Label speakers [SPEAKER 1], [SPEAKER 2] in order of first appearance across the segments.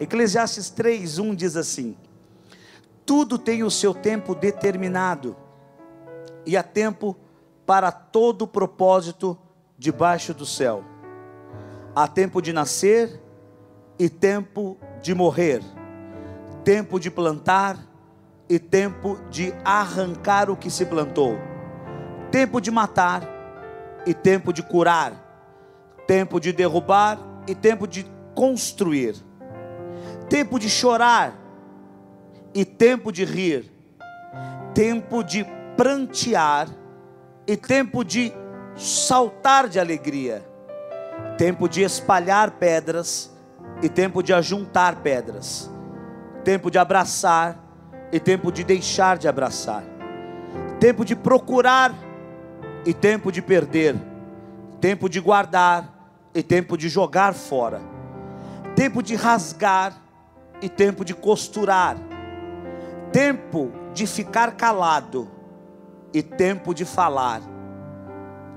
[SPEAKER 1] Eclesiastes 3:1 diz assim: Tudo tem o seu tempo determinado, e há tempo para todo propósito debaixo do céu. Há tempo de nascer e tempo de morrer, tempo de plantar e tempo de arrancar o que se plantou, tempo de matar e tempo de curar, tempo de derrubar e tempo de construir, tempo de chorar e tempo de rir, tempo de prantear e tempo de saltar de alegria, tempo de espalhar pedras e tempo de ajuntar pedras, tempo de abraçar e tempo de deixar de abraçar, tempo de procurar e tempo de perder, tempo de guardar e tempo de jogar fora, tempo de rasgar e tempo de costurar, tempo de ficar calado e tempo de falar,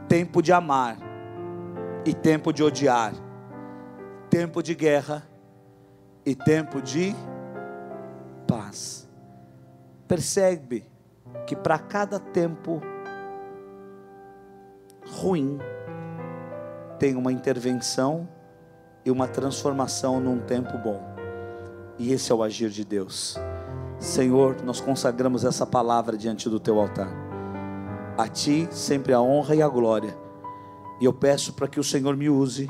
[SPEAKER 1] tempo de amar e tempo de odiar, tempo de guerra e tempo de paz. Percebe que para cada tempo ruim tem uma intervenção e uma transformação num tempo bom. E esse é o agir de Deus. Senhor, nós consagramos essa palavra diante do teu altar. A ti sempre a honra e a glória. E eu peço para que o Senhor me use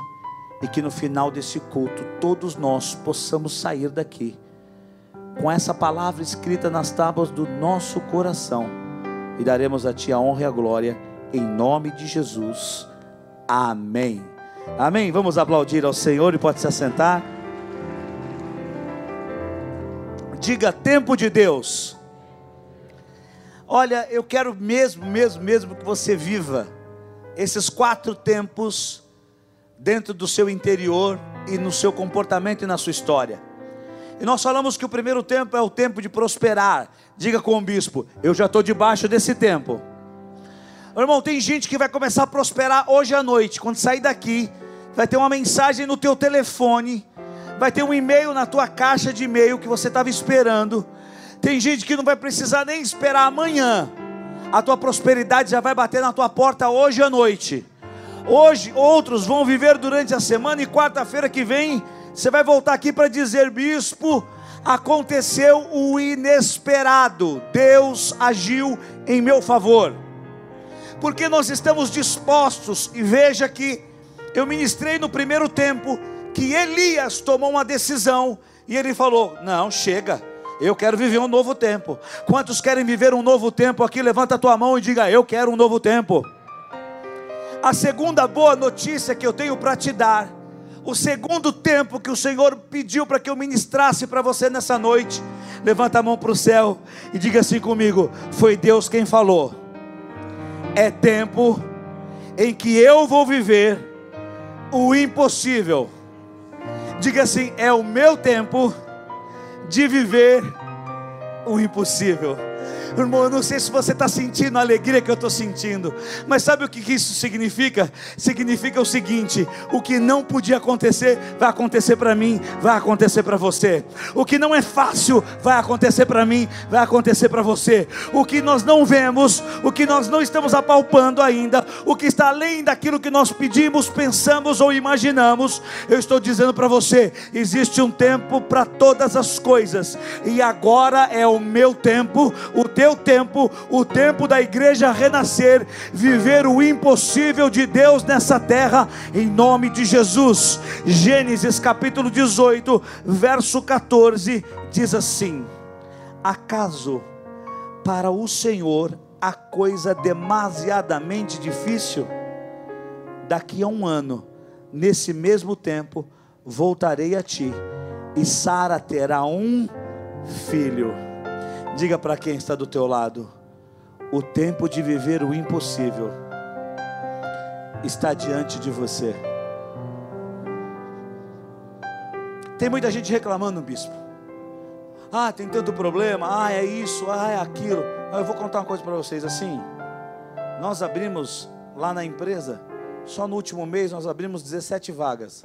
[SPEAKER 1] e que no final desse culto todos nós possamos sair daqui com essa palavra escrita nas tábuas do nosso coração e daremos a Ti a honra e a glória, em nome de Jesus. Amém. Amém. Vamos aplaudir ao Senhor e pode se assentar. Diga tempo de Deus. Olha, eu quero mesmo, mesmo, mesmo que você viva esses quatro tempos dentro do seu interior e no seu comportamento e na sua história. E nós falamos que o primeiro tempo é o tempo de prosperar. Diga com o bispo: Eu já estou debaixo desse tempo. Irmão, tem gente que vai começar a prosperar hoje à noite. Quando sair daqui, vai ter uma mensagem no teu telefone, vai ter um e-mail na tua caixa de e-mail que você estava esperando. Tem gente que não vai precisar nem esperar amanhã. A tua prosperidade já vai bater na tua porta hoje à noite. Hoje, outros vão viver durante a semana e quarta-feira que vem você vai voltar aqui para dizer, bispo, aconteceu o inesperado. Deus agiu em meu favor. Porque nós estamos dispostos, e veja que eu ministrei no primeiro tempo que Elias tomou uma decisão e ele falou: Não, chega, eu quero viver um novo tempo. Quantos querem viver um novo tempo aqui? Levanta a tua mão e diga: Eu quero um novo tempo. A segunda boa notícia que eu tenho para te dar o segundo tempo que o Senhor pediu para que eu ministrasse para você nessa noite. Levanta a mão para o céu e diga assim comigo: Foi Deus quem falou. É tempo em que eu vou viver o impossível. Diga assim: É o meu tempo de viver o impossível. Irmão, eu não sei se você está sentindo a alegria que eu estou sentindo, mas sabe o que isso significa? Significa o seguinte: o que não podia acontecer, vai acontecer para mim, vai acontecer para você. O que não é fácil, vai acontecer para mim, vai acontecer para você. O que nós não vemos, o que nós não estamos apalpando ainda, o que está além daquilo que nós pedimos, pensamos ou imaginamos, eu estou dizendo para você: existe um tempo para todas as coisas, e agora é o meu tempo, o teu tempo, o tempo da igreja renascer, viver o impossível de Deus nessa terra, em nome de Jesus. Gênesis capítulo 18, verso 14, diz assim: Acaso para o Senhor a coisa demasiadamente difícil? Daqui a um ano, nesse mesmo tempo, voltarei a ti, e Sara terá um filho. Diga para quem está do teu lado: o tempo de viver o impossível está diante de você. Tem muita gente reclamando, bispo. Ah, tem tanto problema. Ah, é isso. Ah, é aquilo. Eu vou contar uma coisa para vocês assim. Nós abrimos lá na empresa, só no último mês nós abrimos 17 vagas.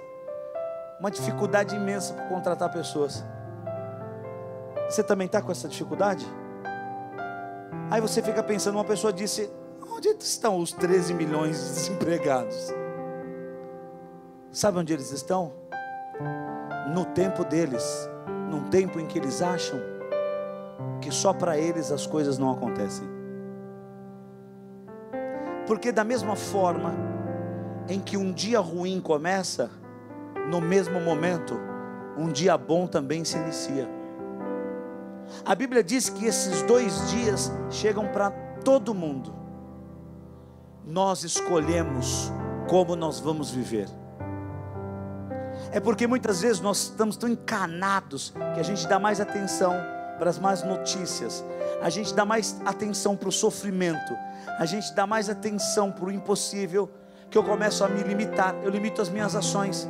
[SPEAKER 1] uma dificuldade imensa para contratar pessoas. Você também está com essa dificuldade? Aí você fica pensando, uma pessoa disse, onde estão os 13 milhões de desempregados? Sabe onde eles estão? No tempo deles, num tempo em que eles acham que só para eles as coisas não acontecem. Porque da mesma forma em que um dia ruim começa, no mesmo momento, um dia bom também se inicia. A Bíblia diz que esses dois dias chegam para todo mundo. Nós escolhemos como nós vamos viver. É porque muitas vezes nós estamos tão encanados que a gente dá mais atenção para as más notícias, a gente dá mais atenção para o sofrimento, a gente dá mais atenção para o impossível, que eu começo a me limitar, eu limito as minhas ações.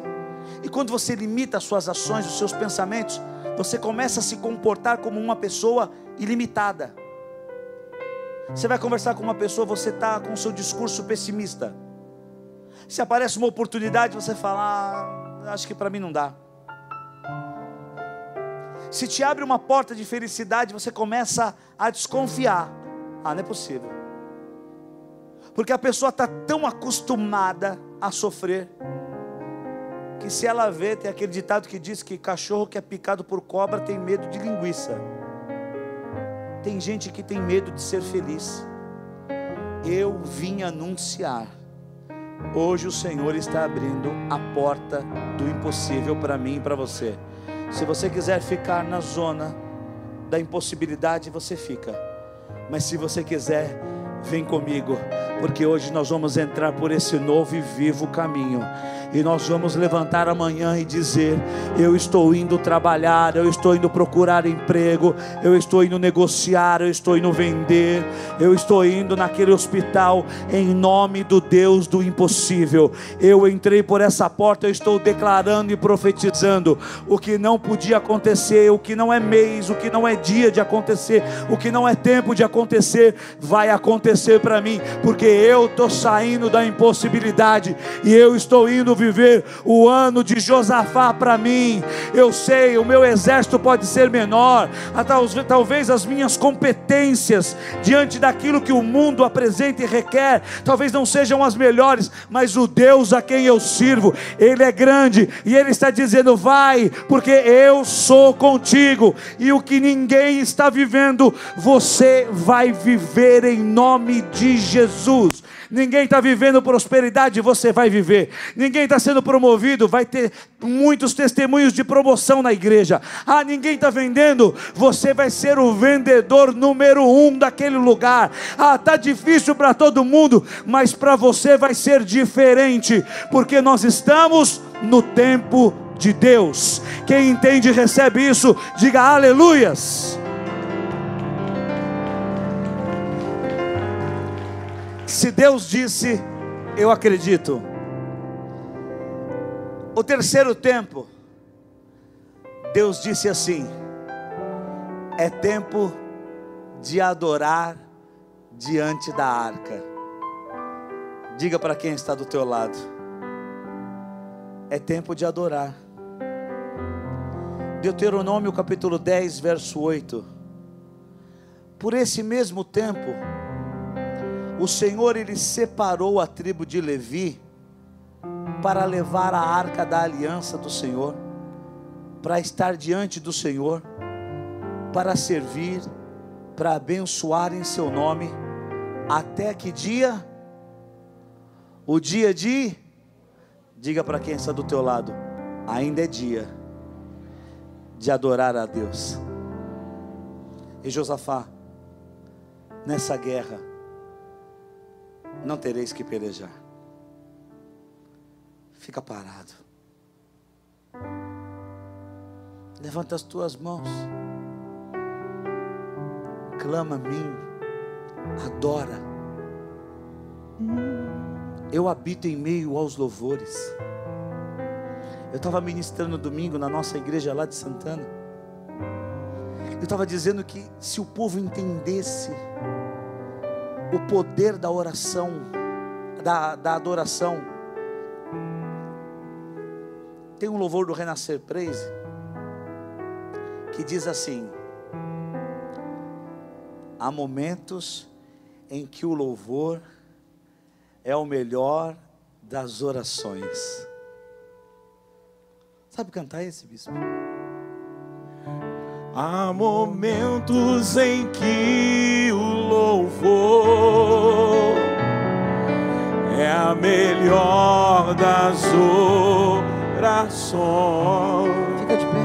[SPEAKER 1] E quando você limita as suas ações, os seus pensamentos, você começa a se comportar como uma pessoa ilimitada. Você vai conversar com uma pessoa, você está com o seu discurso pessimista. Se aparece uma oportunidade, você fala: ah, acho que para mim não dá. Se te abre uma porta de felicidade, você começa a desconfiar. Ah, não é possível. Porque a pessoa está tão acostumada a sofrer, que se ela vê, tem aquele ditado que diz que cachorro que é picado por cobra tem medo de linguiça. Tem gente que tem medo de ser feliz. Eu vim anunciar. Hoje o Senhor está abrindo a porta do impossível para mim e para você. Se você quiser ficar na zona da impossibilidade, você fica. Mas se você quiser, vem comigo, porque hoje nós vamos entrar por esse novo e vivo caminho e nós vamos levantar amanhã e dizer: Eu estou indo trabalhar, eu estou indo procurar emprego, eu estou indo negociar, eu estou indo vender, eu estou indo naquele hospital em nome do Deus do impossível. Eu entrei por essa porta, eu estou declarando e profetizando o que não podia acontecer, o que não é mês, o que não é dia de acontecer, o que não é tempo de acontecer, vai acontecer para mim, porque eu estou saindo da impossibilidade e eu estou indo viver o ano de Josafá para mim. Eu sei, o meu exército pode ser menor, talvez as minhas competências diante daquilo que o mundo apresenta e requer, talvez não sejam as melhores, mas o Deus a quem eu sirvo, Ele é grande e Ele está dizendo: vai, porque eu sou contigo, e o que ninguém está vivendo, você vai viver em nome de Jesus. Ninguém está vivendo prosperidade, você vai viver. Ninguém está sendo promovido, vai ter muitos testemunhos de promoção na igreja. Ah, ninguém está vendendo, você vai ser o vendedor número um daquele lugar. Ah, está difícil para todo mundo, mas para você vai ser diferente, porque nós estamos no tempo de Deus. Quem entende recebe isso, diga aleluias. Se Deus disse, eu acredito. O terceiro tempo, Deus disse assim: é tempo de adorar diante da arca. Diga para quem está do teu lado: é tempo de adorar. Deuteronômio capítulo 10, verso 8. Por esse mesmo tempo, o Senhor ele separou a tribo de Levi para levar a arca da aliança do Senhor, para estar diante do Senhor, para servir, para abençoar em seu nome, até que dia? O dia de Diga para quem está do teu lado, ainda é dia de adorar a Deus. E Josafá, nessa guerra, não tereis que pelejar. Fica parado. Levanta as tuas mãos. Clama a mim. Adora. Eu habito em meio aos louvores. Eu estava ministrando domingo na nossa igreja lá de Santana. Eu estava dizendo que se o povo entendesse o poder da oração, da, da adoração, Tem um louvor do Renascer Praise que diz assim: há momentos em que o louvor é o melhor das orações. Sabe cantar esse bispo?
[SPEAKER 2] Há momentos em que o louvor é a melhor das orações.
[SPEAKER 1] Fica de pé.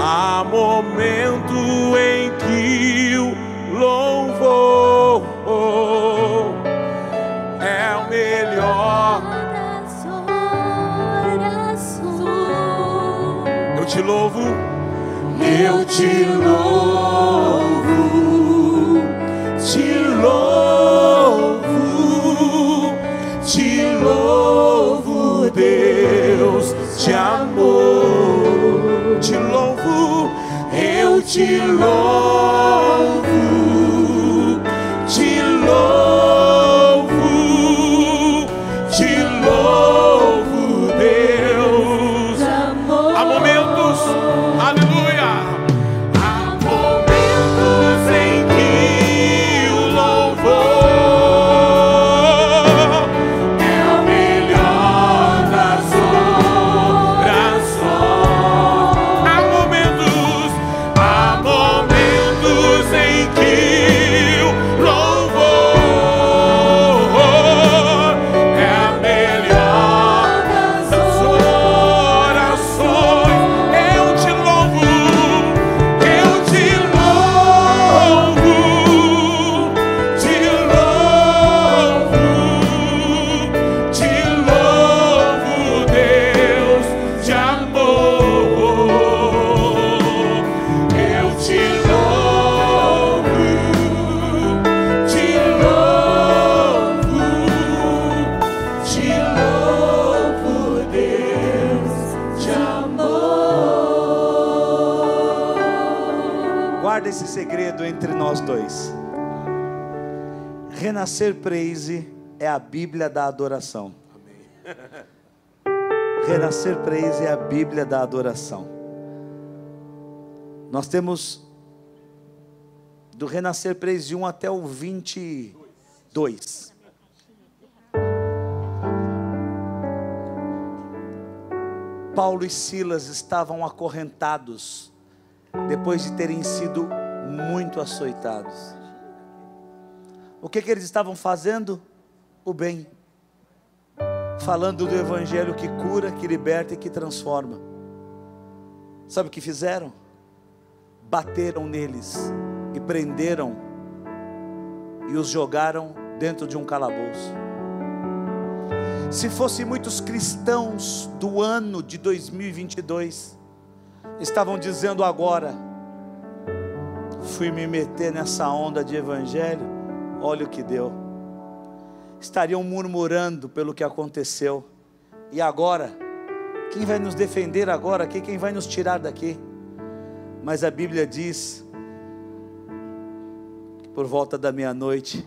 [SPEAKER 2] Há momento em que o louvor é o melhor. Eu te louvo, eu te louvo, te louvo, te louvo, Deus, te amor, te louvo, eu te louvo,
[SPEAKER 1] Renascer Praise é a Bíblia da adoração. Renascer Praise é a Bíblia da adoração. Nós temos do Renascer Praise 1 até o 22. Paulo e Silas estavam acorrentados depois de terem sido muito açoitados. O que, que eles estavam fazendo? O bem. Falando do Evangelho que cura, que liberta e que transforma. Sabe o que fizeram? Bateram neles e prenderam e os jogaram dentro de um calabouço. Se fossem muitos cristãos do ano de 2022, estavam dizendo agora: fui me meter nessa onda de evangelho, olha o que deu. Estariam murmurando pelo que aconteceu, e agora? Quem vai nos defender agora aqui? Quem vai nos tirar daqui? Mas a Bíblia diz que por volta da meia-noite,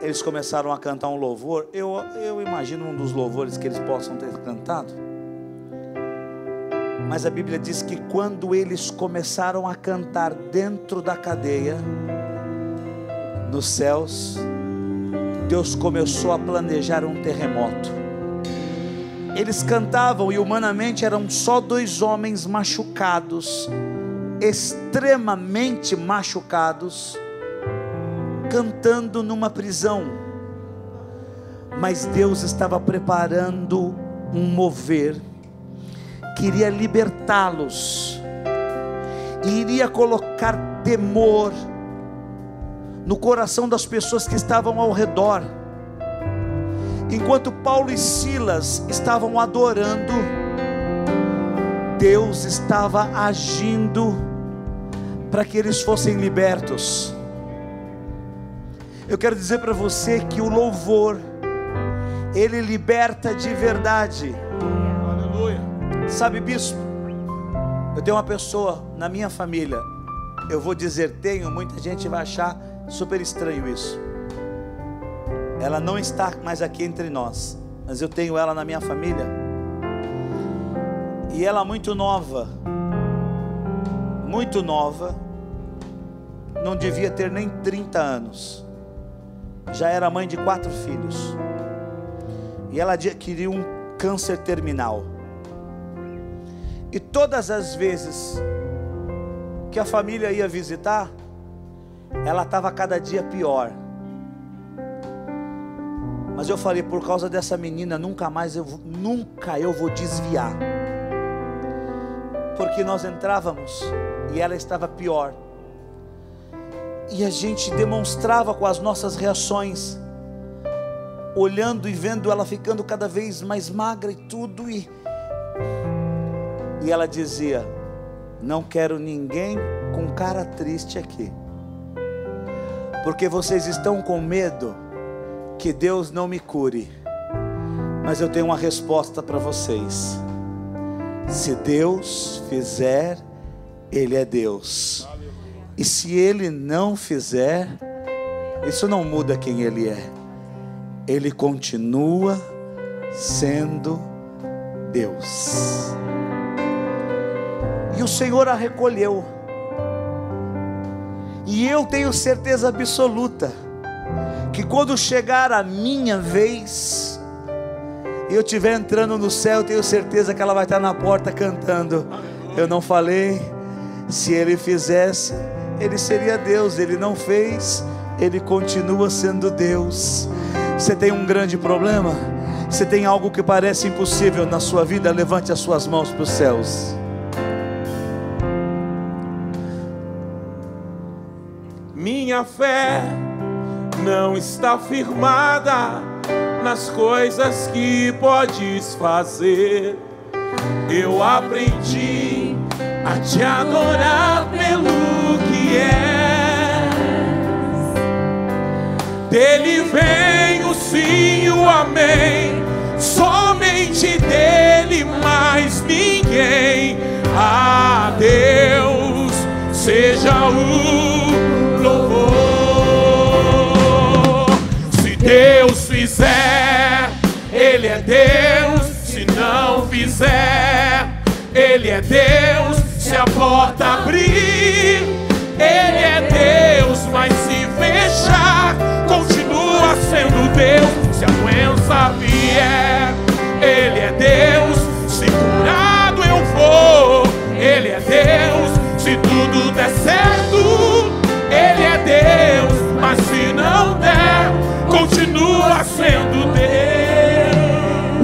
[SPEAKER 1] eles começaram a cantar um louvor. Eu, eu imagino um dos louvores que eles possam ter cantado. Mas a Bíblia diz que quando eles começaram a cantar dentro da cadeia, nos céus, Deus começou a planejar um terremoto. Eles cantavam e humanamente eram só dois homens machucados, extremamente machucados, cantando numa prisão. Mas Deus estava preparando um mover, queria libertá-los, iria colocar temor no coração das pessoas que estavam ao redor. Enquanto Paulo e Silas estavam adorando, Deus estava agindo para que eles fossem libertos. Eu quero dizer para você que o louvor, ele liberta de verdade.
[SPEAKER 2] Aleluia.
[SPEAKER 1] Sabe, bispo, eu tenho uma pessoa na minha família, eu vou dizer tenho, muita gente vai achar super estranho isso. Ela não está mais aqui entre nós, mas eu tenho ela na minha família. E ela muito nova, muito nova, não devia ter nem 30 anos. Já era mãe de quatro filhos. E ela adquiriu um câncer terminal. E todas as vezes que a família ia visitar, ela estava cada dia pior. Mas eu falei, por causa dessa menina, nunca mais eu nunca eu vou desviar. Porque nós entrávamos e ela estava pior. E a gente demonstrava com as nossas reações, olhando e vendo ela ficando cada vez mais magra e tudo e e ela dizia: "Não quero ninguém com cara triste aqui. Porque vocês estão com medo que Deus não me cure. Mas eu tenho uma resposta para vocês. Se Deus fizer, Ele é Deus. E se Ele não fizer, isso não muda quem Ele é. Ele continua sendo Deus. E o Senhor a recolheu. E eu tenho certeza absoluta que quando chegar a minha vez, eu estiver entrando no céu, eu tenho certeza que ela vai estar na porta cantando. Eu não falei, se ele fizesse, ele seria Deus, ele não fez, ele continua sendo Deus. Você tem um grande problema? Você tem algo que parece impossível na sua vida? Levante as suas mãos para os céus.
[SPEAKER 2] Minha fé não está firmada nas coisas que podes fazer. Eu aprendi a te adorar pelo que é. Dele vem o sim o amém. Somente dele, mais ninguém. A Deus seja o louvor. Deus fizer, Ele é Deus. Se não fizer, Ele é Deus. Se a porta abrir, Ele é Deus. Mas se fechar, continua sendo Deus. Se a doença vier, Ele é Deus.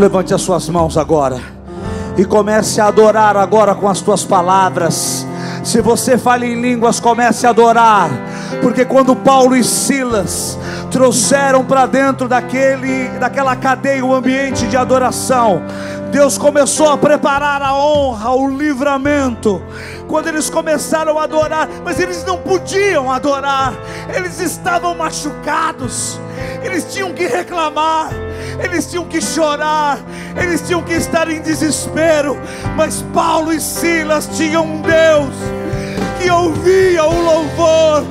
[SPEAKER 1] Levante as suas mãos agora e comece a adorar agora com as tuas palavras. Se você fala em línguas, comece a adorar, porque quando Paulo e Silas trouxeram para dentro daquele, daquela cadeia o ambiente de adoração, Deus começou a preparar a honra, o livramento. Quando eles começaram a adorar, mas eles não podiam adorar, eles estavam machucados, eles tinham que reclamar, eles tinham que chorar, eles tinham que estar em desespero. Mas Paulo e Silas tinham um Deus que ouvia o louvor,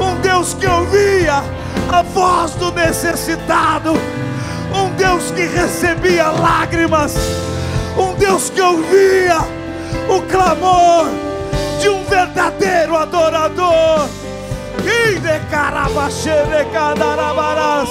[SPEAKER 1] um Deus que ouvia a voz do necessitado. Um Deus que recebia lágrimas, um Deus que ouvia o clamor de um verdadeiro adorador. E de carabaxere cadarabarás.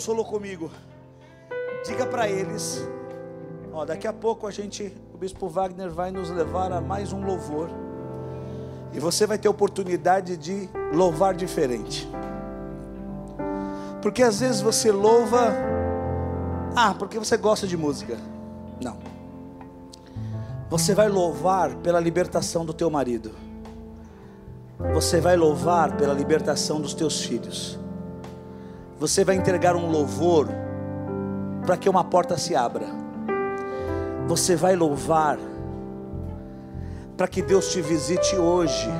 [SPEAKER 2] Deus
[SPEAKER 1] falou comigo. Diga para eles. Ó, daqui a pouco a gente, o bispo Wagner vai nos levar a mais um louvor. E você vai ter oportunidade de louvar diferente. Porque às vezes você louva, ah, porque você gosta de música. Não. Você vai louvar pela libertação do teu marido. Você vai louvar pela libertação dos teus filhos. Você vai entregar um louvor para que uma porta se abra. Você vai louvar para que Deus te visite hoje.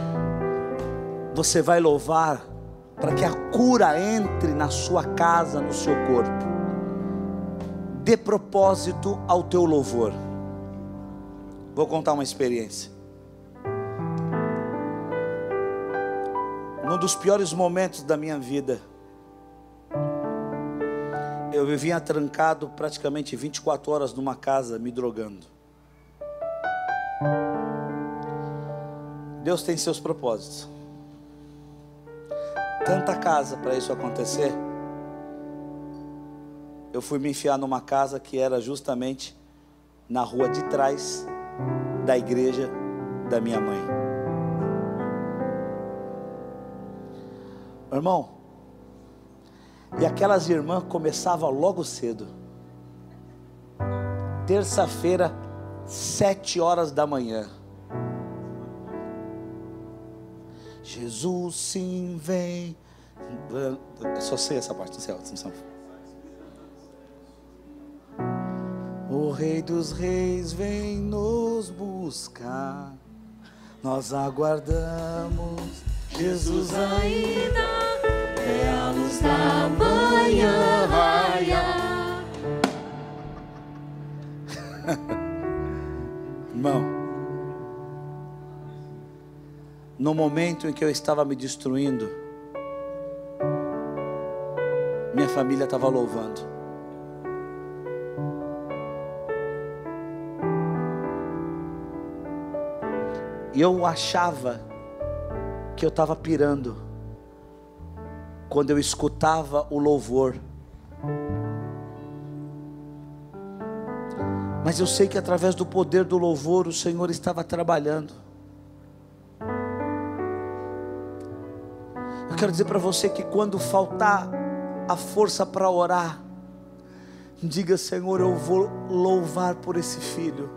[SPEAKER 1] Você vai louvar para que a cura entre na sua casa, no seu corpo. Dê propósito ao teu louvor. Vou contar uma experiência. Num dos piores momentos da minha vida, eu vivia trancado praticamente 24 horas numa casa me drogando. Deus tem seus propósitos. Tanta casa para isso acontecer. Eu fui me enfiar numa casa que era justamente na rua de trás da igreja da minha mãe. Irmão, e aquelas irmãs começavam logo cedo. Terça-feira, sete horas da manhã. Jesus sim vem. Eu só sei essa parte, não sei. O Rei dos Reis vem nos buscar. Nós aguardamos. Jesus ainda é a luz da manhã. Irmão, no momento em que eu estava me destruindo, minha família estava louvando. E eu achava que eu estava pirando quando eu escutava o louvor. Mas eu sei que através do poder do louvor o Senhor estava trabalhando. quero dizer para você que quando faltar a força para orar, diga: Senhor, eu vou louvar por esse filho,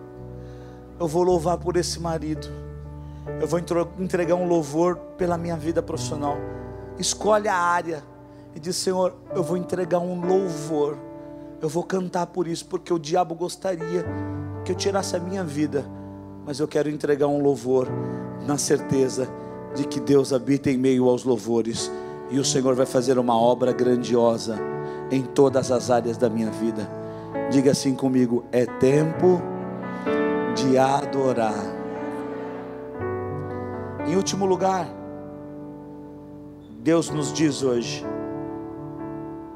[SPEAKER 1] eu vou louvar por esse marido, eu vou entregar um louvor pela minha vida profissional. Escolhe a área e diz: Senhor, eu vou entregar um louvor, eu vou cantar por isso, porque o diabo gostaria que eu tirasse a minha vida, mas eu quero entregar um louvor na certeza de que Deus habita em meio aos louvores e o Senhor vai fazer uma obra grandiosa em todas as áreas da minha vida. Diga assim comigo: é tempo de adorar. Em último lugar, Deus nos diz hoje,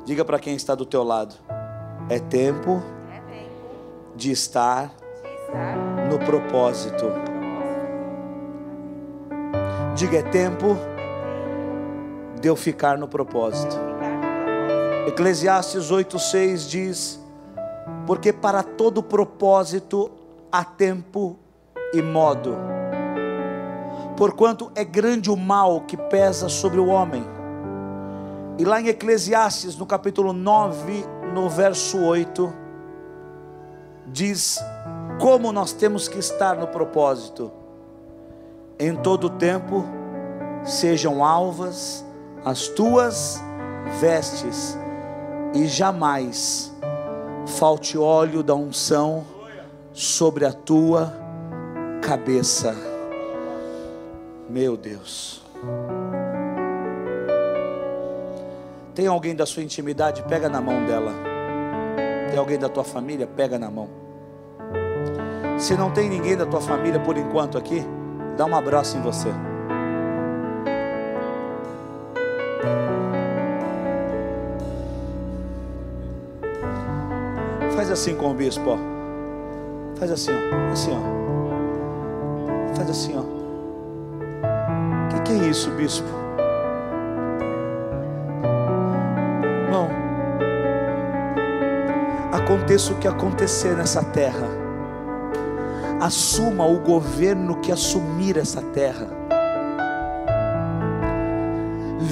[SPEAKER 1] diga para quem está do teu lado, é tempo, de estar no propósito. Diga: é tempo de eu ficar no propósito. Eclesiastes 8,6 diz: Porque para todo propósito há tempo e modo, porquanto é grande o mal que pesa sobre o homem. E lá em Eclesiastes, no capítulo 9, no verso 8, diz como nós temos que estar no propósito em todo tempo sejam alvas as tuas vestes e jamais falte óleo da unção sobre a tua cabeça. Meu Deus. Tem alguém da sua intimidade? Pega na mão dela. Tem alguém da tua família? Pega na mão. Se não tem ninguém da tua família por enquanto aqui, Dá um abraço em você. Faz assim com o bispo, ó. Faz assim, ó. Assim, ó. Faz assim, ó. Que, é isso, bispo? Não. Aconteça o que acontecer nessa terra assuma o governo que assumir essa terra.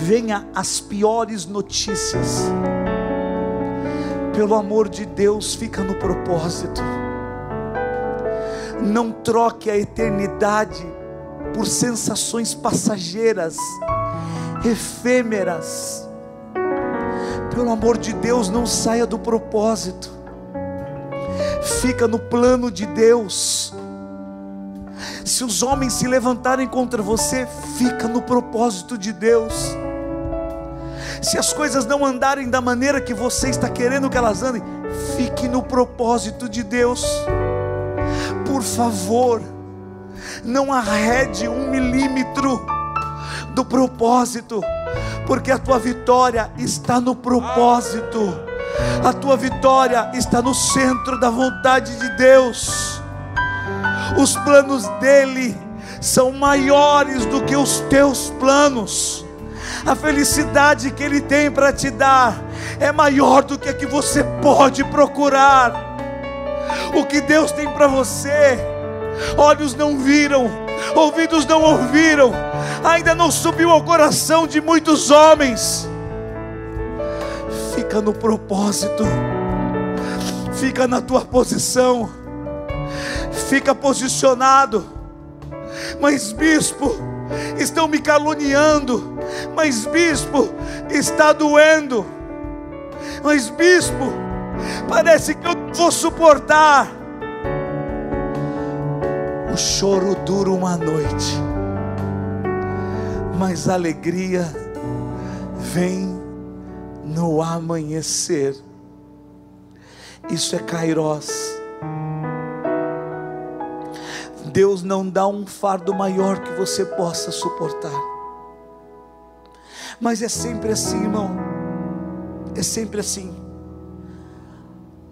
[SPEAKER 1] venha as piores notícias, pelo amor de Deus, fica no propósito. Não troque a eternidade por sensações passageiras, efêmeras. Pelo amor de Deus, não saia do propósito. Fica no plano de Deus. Se os homens se levantarem contra você, fica no propósito de Deus. Se as coisas não andarem da maneira que você está querendo que elas andem, fique no propósito de Deus. Por favor, não arrede um milímetro do propósito, porque a tua vitória está no propósito, a tua vitória está no centro da vontade de Deus. Os planos dele são maiores do que os teus planos. A felicidade que ele tem para te dar é maior do que a que você pode procurar. O que Deus tem para você, olhos não viram, ouvidos não ouviram, ainda não subiu ao coração de muitos homens. Fica no propósito, fica na tua posição fica posicionado. Mas, bispo, estão me caluniando. Mas, bispo, está doendo. Mas, bispo, parece que eu não vou suportar. O choro dura uma noite, mas a alegria vem no amanhecer. Isso é Kairos. Deus não dá um fardo maior que você possa suportar. Mas é sempre assim, irmão. É sempre assim.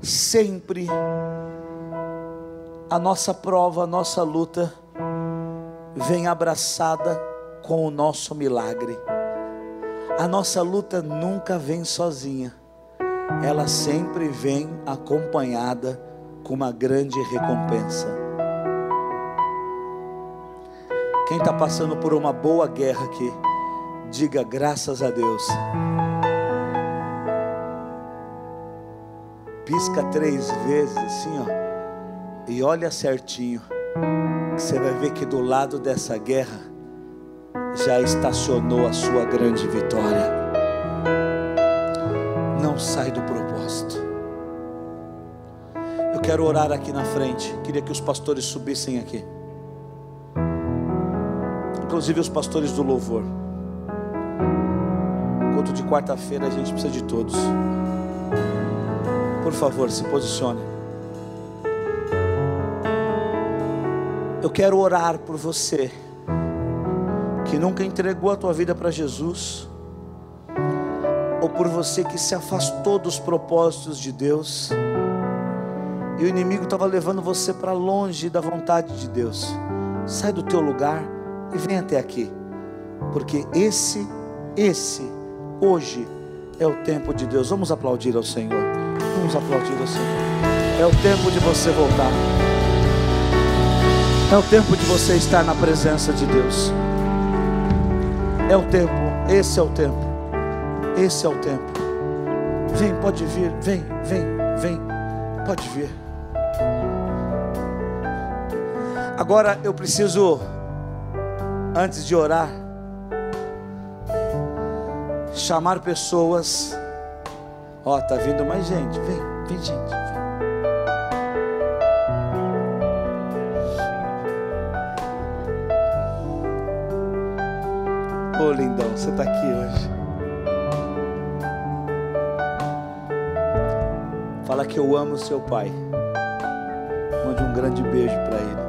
[SPEAKER 1] Sempre a nossa prova, a nossa luta vem abraçada com o nosso milagre. A nossa luta nunca vem sozinha. Ela sempre vem acompanhada com uma grande recompensa. Quem está passando por uma boa guerra aqui, diga graças a Deus. Pisca três vezes assim, ó, e olha certinho. Você vai ver que do lado dessa guerra já estacionou a sua grande vitória. Não sai do propósito. Eu quero orar aqui na frente. Queria que os pastores subissem aqui inclusive os pastores do louvor. Culto de quarta-feira a gente precisa de todos. Por favor, se posicione. Eu quero orar por você que nunca entregou a tua vida para Jesus, ou por você que se afastou dos propósitos de Deus, e o inimigo estava levando você para longe da vontade de Deus. Sai do teu lugar e vem até aqui, porque esse, esse, hoje é o tempo de Deus. Vamos aplaudir ao Senhor. Vamos aplaudir ao Senhor. É o tempo de você voltar. É o tempo de você estar na presença de Deus. É o tempo, esse é o tempo. Esse é o tempo. Vem, pode vir, vem, vem, vem. Pode vir. Agora eu preciso antes de orar, chamar pessoas. Ó, oh, tá vindo mais gente. Vem, vem gente. Lindão, você está aqui hoje. Fala que eu amo seu pai. Mande um grande beijo para ele.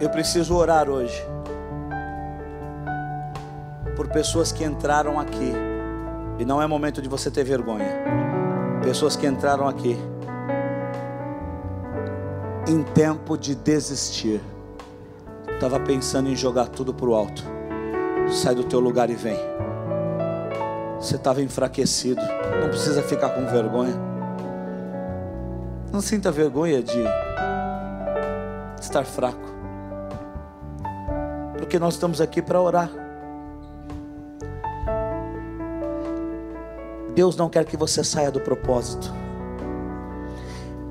[SPEAKER 1] Eu preciso orar hoje por pessoas que entraram aqui, e não é momento de você ter vergonha. Pessoas que entraram aqui em tempo de desistir, estava pensando em jogar tudo para o alto. Sai do teu lugar e vem. Você estava enfraquecido, não precisa ficar com vergonha. Não sinta vergonha de estar fraco. porque nós estamos aqui para orar. Deus não quer que você saia do propósito.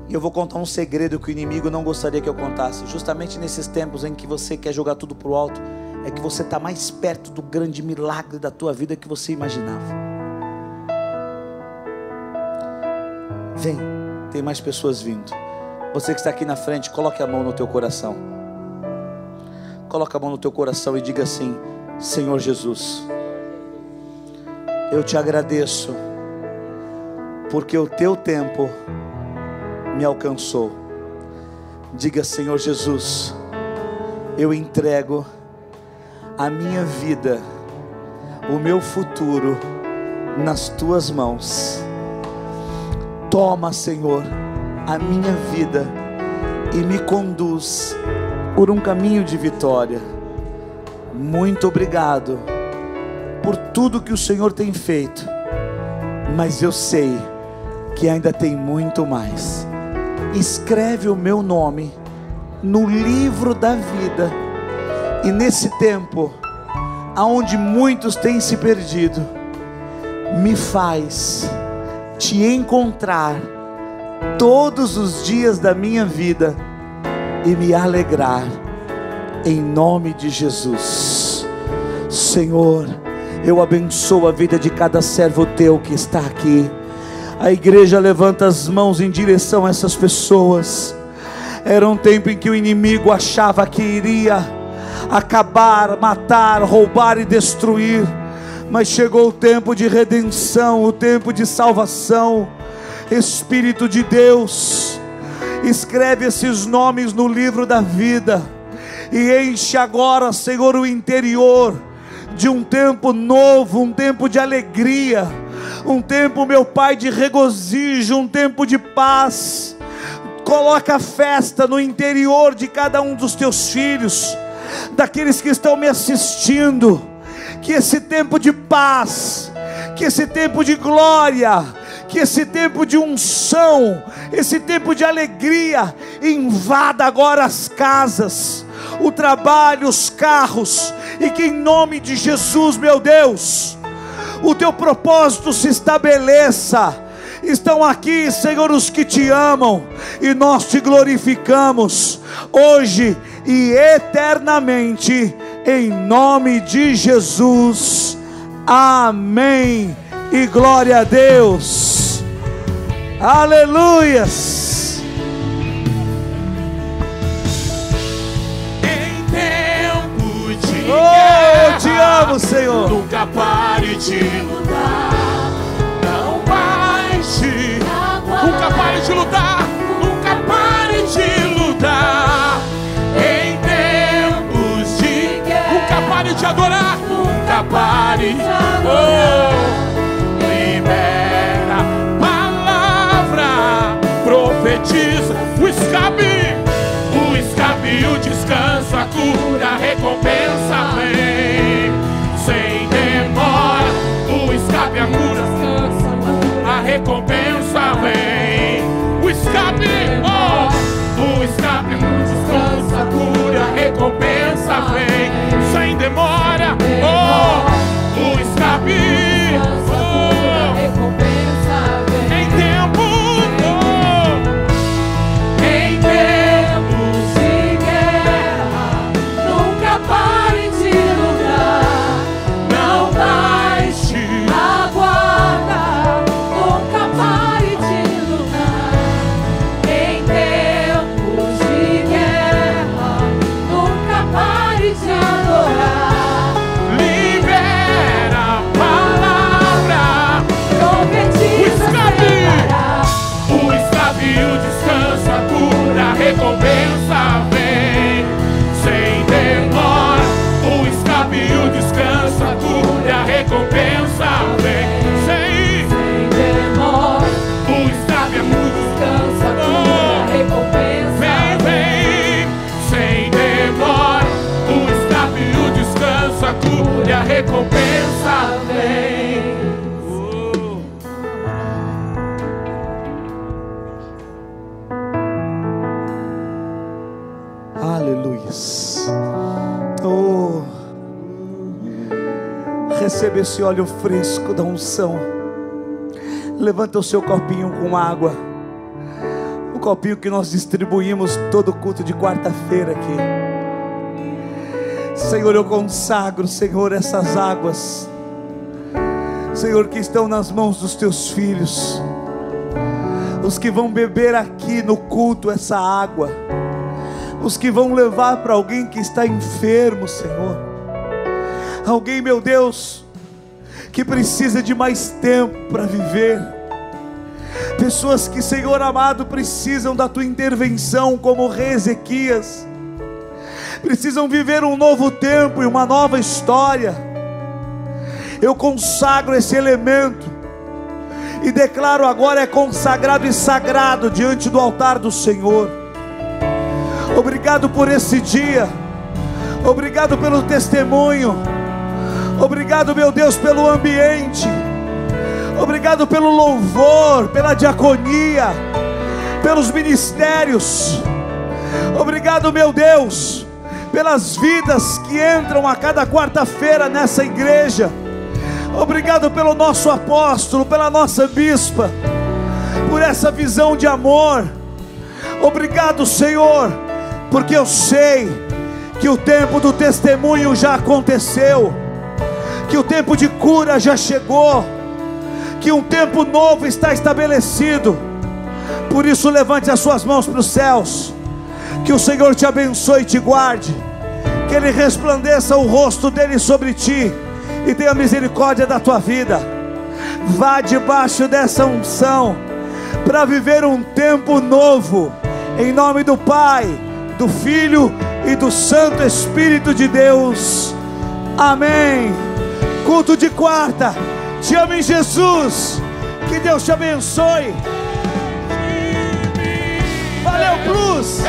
[SPEAKER 1] E eu vou contar um segredo que o inimigo não gostaria que eu contasse. Justamente nesses tempos em que você quer jogar tudo para o alto, é que você está mais perto do grande milagre da tua vida que você imaginava. Vem, tem mais pessoas vindo. Você que está aqui na frente, coloque a mão no teu coração. Coloque a mão no teu coração e diga assim: Senhor Jesus, eu te agradeço porque o teu tempo me alcançou. Diga, Senhor Jesus, eu entrego a minha vida, o meu futuro nas tuas mãos. Toma, Senhor, a minha vida e me conduz por um caminho de vitória. Muito obrigado por tudo que o Senhor tem feito mas eu sei que ainda tem muito mais. Escreve o meu nome no livro da vida, e nesse tempo, aonde muitos têm se perdido, me faz te encontrar todos os dias da minha vida e me alegrar, em nome de Jesus, Senhor eu abençoo a vida de cada servo teu que está aqui. A igreja levanta as mãos em direção a essas pessoas. Era um tempo em que o inimigo achava que iria acabar, matar, roubar e destruir. Mas chegou o tempo de redenção, o tempo de salvação. Espírito de Deus, escreve esses nomes no livro da vida e enche agora, Senhor, o interior de um tempo novo, um tempo de alegria, um tempo, meu Pai, de regozijo, um tempo de paz. Coloca festa no interior de cada um dos teus filhos, daqueles que estão me assistindo. Que esse tempo de paz, que esse tempo de glória, que esse tempo de unção, esse tempo de alegria invada agora as casas o trabalho, os carros, e que em nome de Jesus, meu Deus, o teu propósito se estabeleça. Estão aqui, Senhor, os que te amam, e nós te glorificamos hoje e eternamente, em nome de Jesus. Amém. E glória a Deus. Aleluias. Oh, eu te amo, Senhor.
[SPEAKER 2] Nunca pare de lutar. Recompensa vem. Sem demora, oh, o escape,
[SPEAKER 1] óleo fresco da unção. Levanta o seu copinho com água. O copinho que nós distribuímos todo culto de quarta-feira aqui. Senhor, eu consagro, Senhor, essas águas. Senhor, que estão nas mãos dos teus filhos. Os que vão beber aqui no culto essa água. Os que vão levar para alguém que está enfermo, Senhor Alguém, meu Deus, que precisa de mais tempo para viver. Pessoas que, Senhor amado, precisam da tua intervenção, como rei Ezequias. Precisam viver um novo tempo e uma nova história. Eu consagro esse elemento e declaro agora é consagrado e sagrado diante do altar do Senhor. Obrigado por esse dia. Obrigado pelo testemunho. Obrigado, meu Deus, pelo ambiente. Obrigado pelo louvor, pela diaconia, pelos ministérios. Obrigado, meu Deus, pelas vidas que entram a cada quarta-feira nessa igreja. Obrigado pelo nosso apóstolo, pela nossa bispa, por essa visão de amor. Obrigado, Senhor, porque eu sei que o tempo do testemunho já aconteceu que o tempo de cura já chegou, que um tempo novo está estabelecido. Por isso, levante as suas mãos para os céus, que o Senhor te abençoe e te guarde, que Ele resplandeça o rosto dele sobre ti e tenha misericórdia da tua vida. Vá debaixo dessa unção para viver um tempo novo, em nome do Pai, do Filho e do Santo Espírito de Deus. Amém culto de quarta. Te amo em Jesus. Que Deus te abençoe. Valeu, Plus.